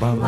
ba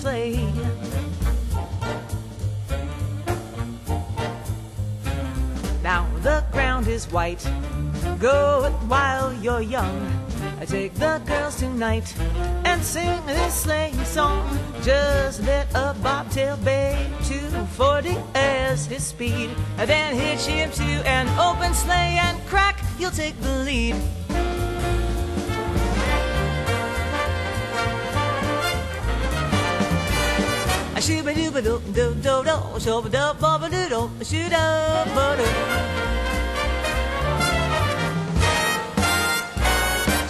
sleigh. Now the ground is white. Go it while you're young. I take the girls tonight and sing this sleigh song. Just let a bobtail bay to 40 as his speed. And then hitch him to an open sleigh and crack, you'll take the lead. Shooba dooba doo doo doo doo, shooba doo booba doo doo, shoo doo boo doo.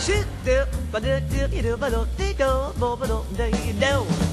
Shoot doo ba doo doo doo ba doo doo booba doo doo.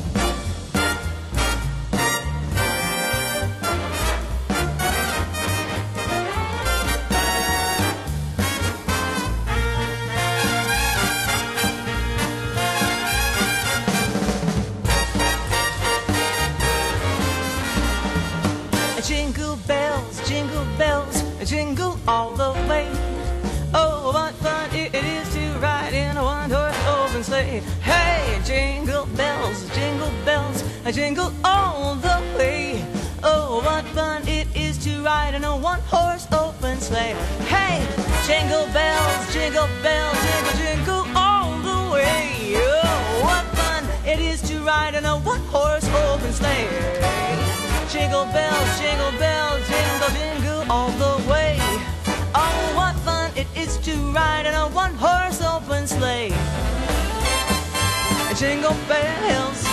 All the way. Oh, what fun it is to ride in a one-horse open sleigh. Hey, jingle bells, jingle bells, jingle, jingle all the way. Oh, what fun it is to ride in a one-horse open sleigh. Jingle bells, jingle bells, jingle, jingle all the way. Oh, what fun it is to ride in a one horse open sleigh. Jingle bells,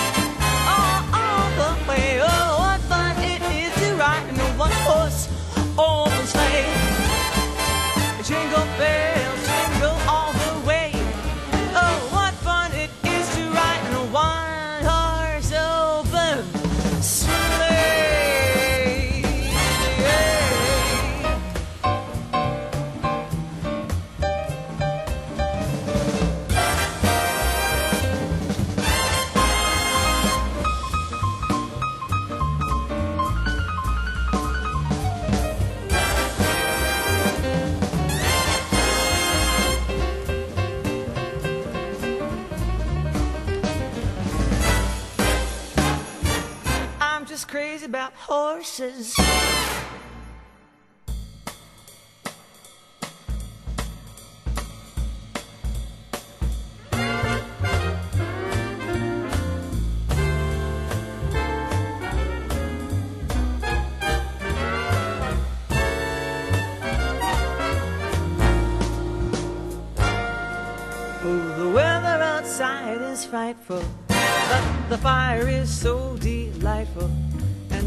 all the way. Oh, what fun it is to ride in a one horse open horses. Oh, the weather outside is frightful, but the fire is so delightful.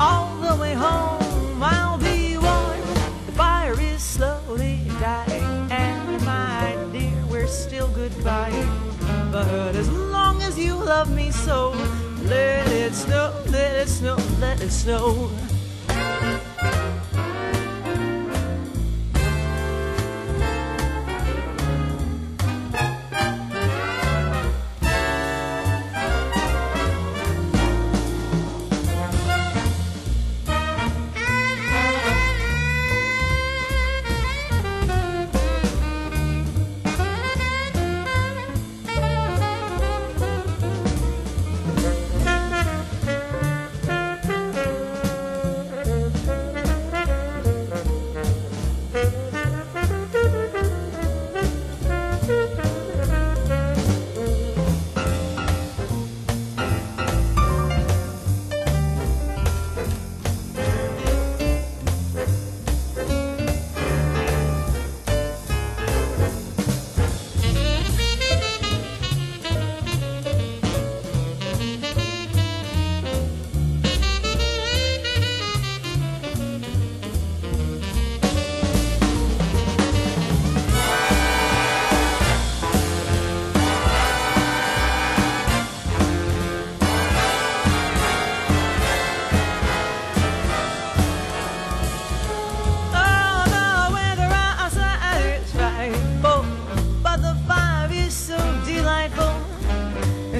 all the way home I'll be warm. The fire is slowly dying, and my dear, we're still goodbye. But as long as you love me so, let it snow, let it snow, let it snow.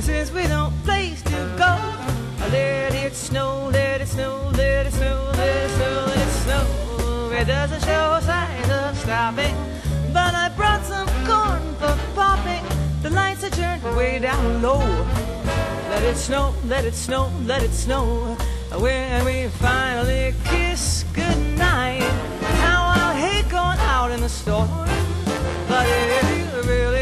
Since we don't place to go. Let it snow, let it snow, let it snow, let it snow, let it snow. It doesn't show signs of stopping, but I brought some corn for popping. The lights are turned way down low. Let it snow, let it snow, let it snow. When we finally kiss goodnight, how I'll hate going out in the storm. But if you really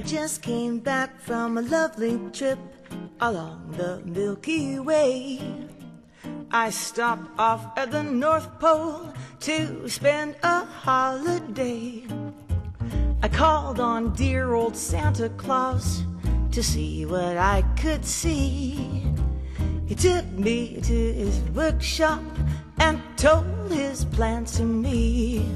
I just came back from a lovely trip along the Milky Way. I stopped off at the North Pole to spend a holiday. I called on dear old Santa Claus to see what I could see. He took me to his workshop and told his plans to me.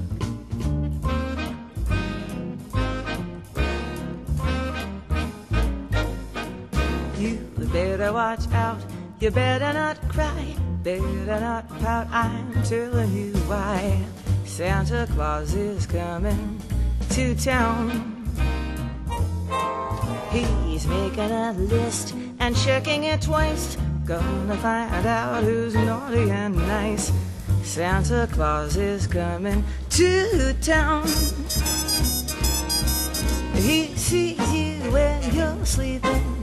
Watch out, you better not cry, better not pout, I'm telling you why. Santa Claus is coming to town. He's making a list and checking it twice. Gonna find out who's naughty and nice. Santa Claus is coming to town. He sees you when you're sleeping.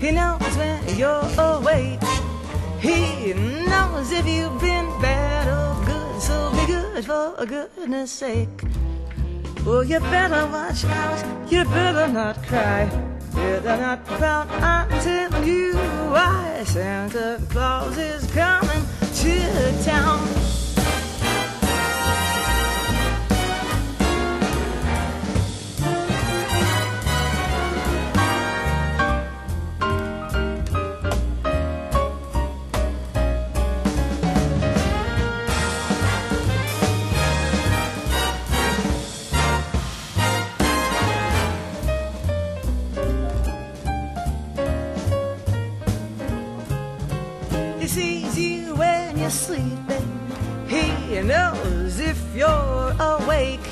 He knows when you're awake. He knows if you've been bad or good. So be good for goodness sake. Well, you better watch out. You better not cry. Better not pout. I'm telling you why. Santa Claus is coming to town. He knows if you're awake.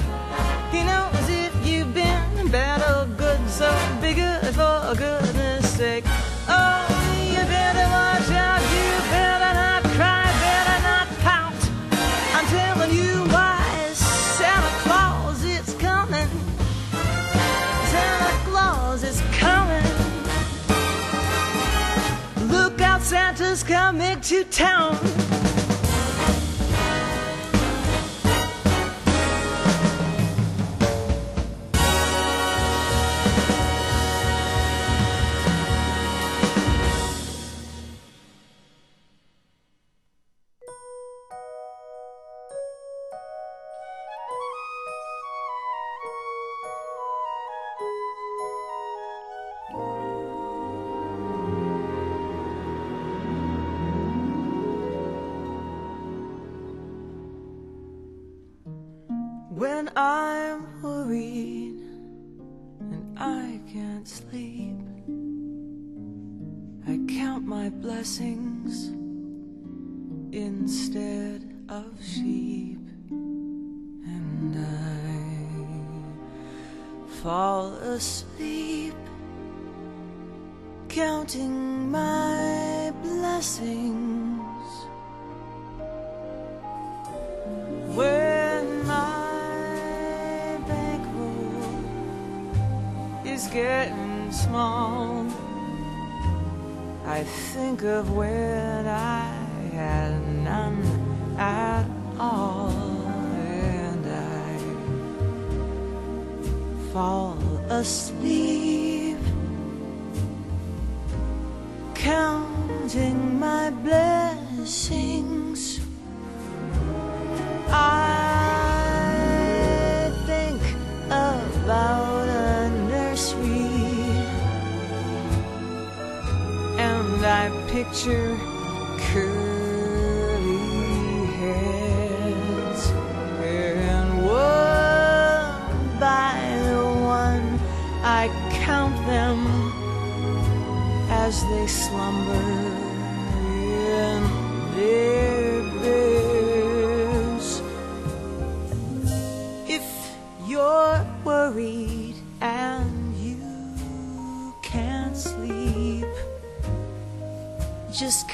He knows if you've been bad or good. So be good for goodness sake. Oh, you better watch out. You better not cry. Better not pout. I'm telling you why. Santa Claus is coming. Santa Claus is coming. Look out, Santa's coming to town. I picture curly heads and one by one I count them as they slumber.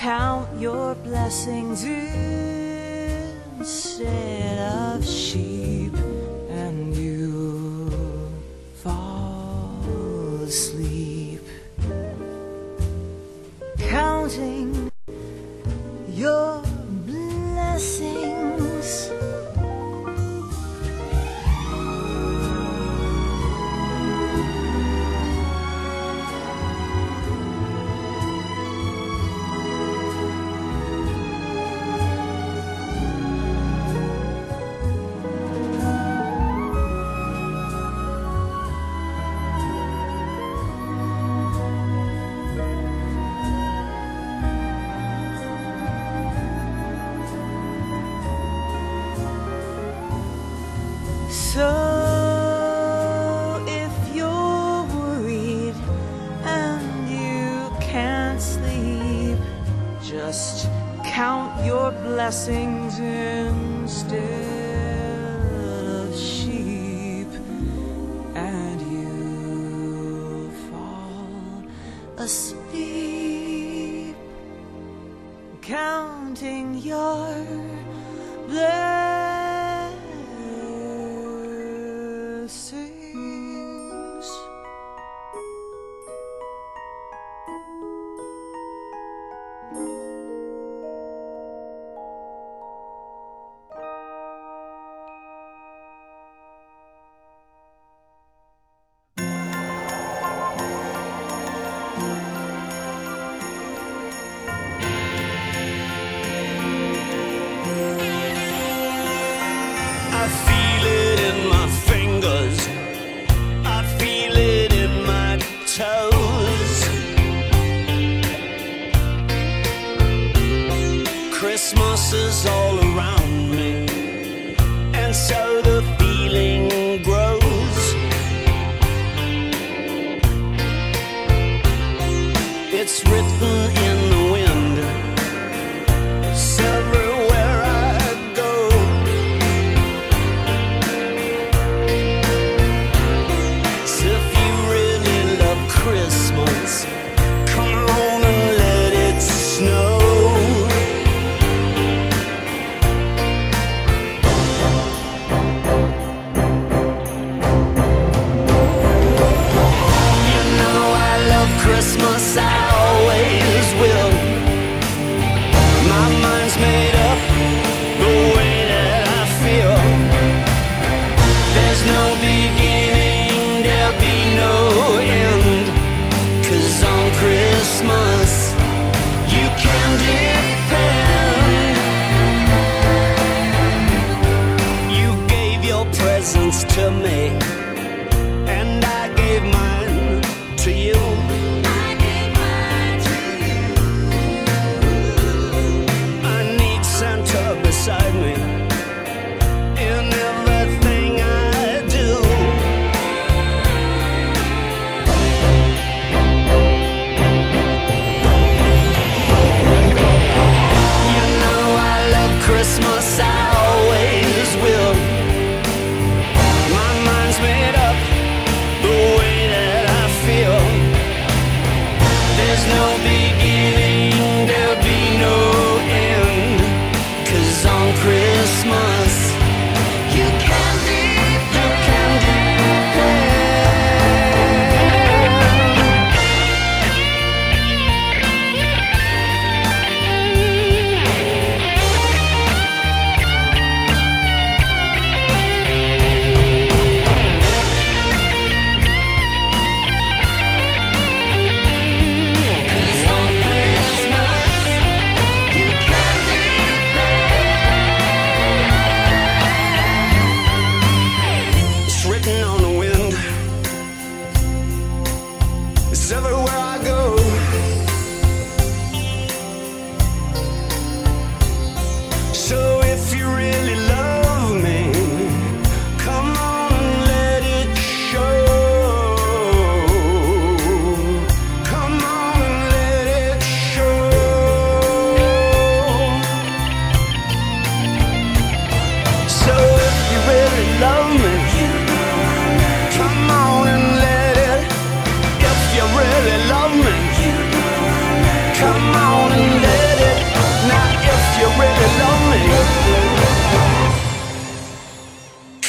count your blessings instead of sheep.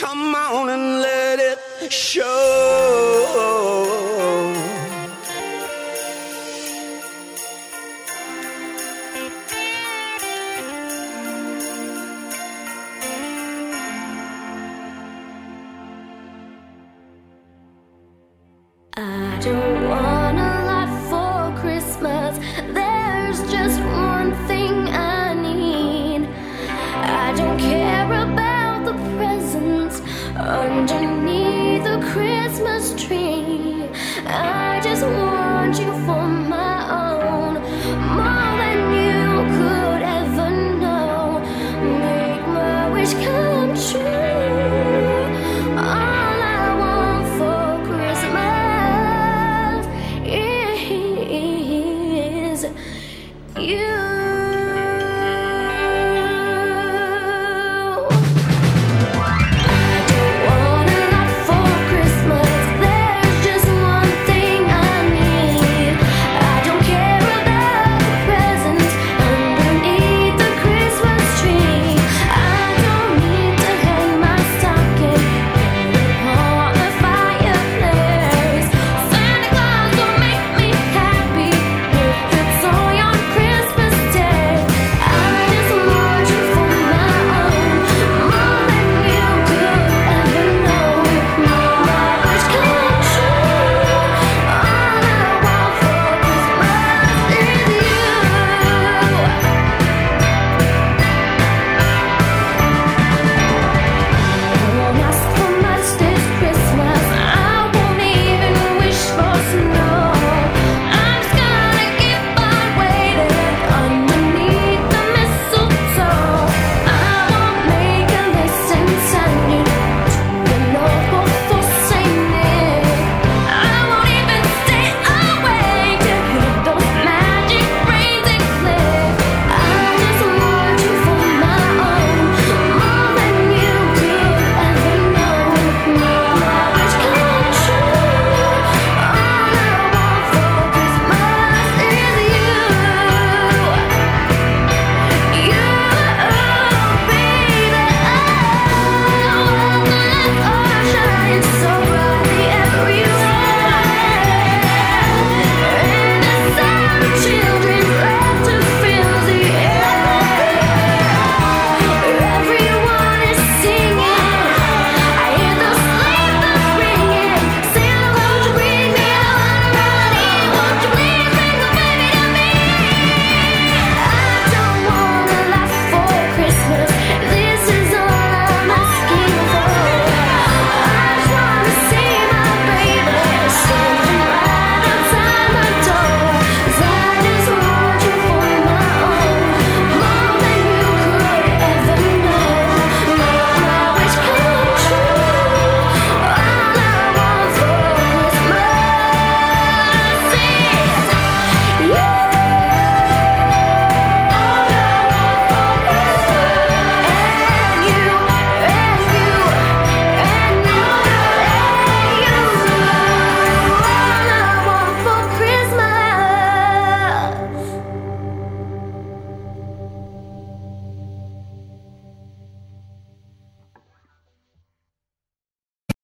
Come on and let it show.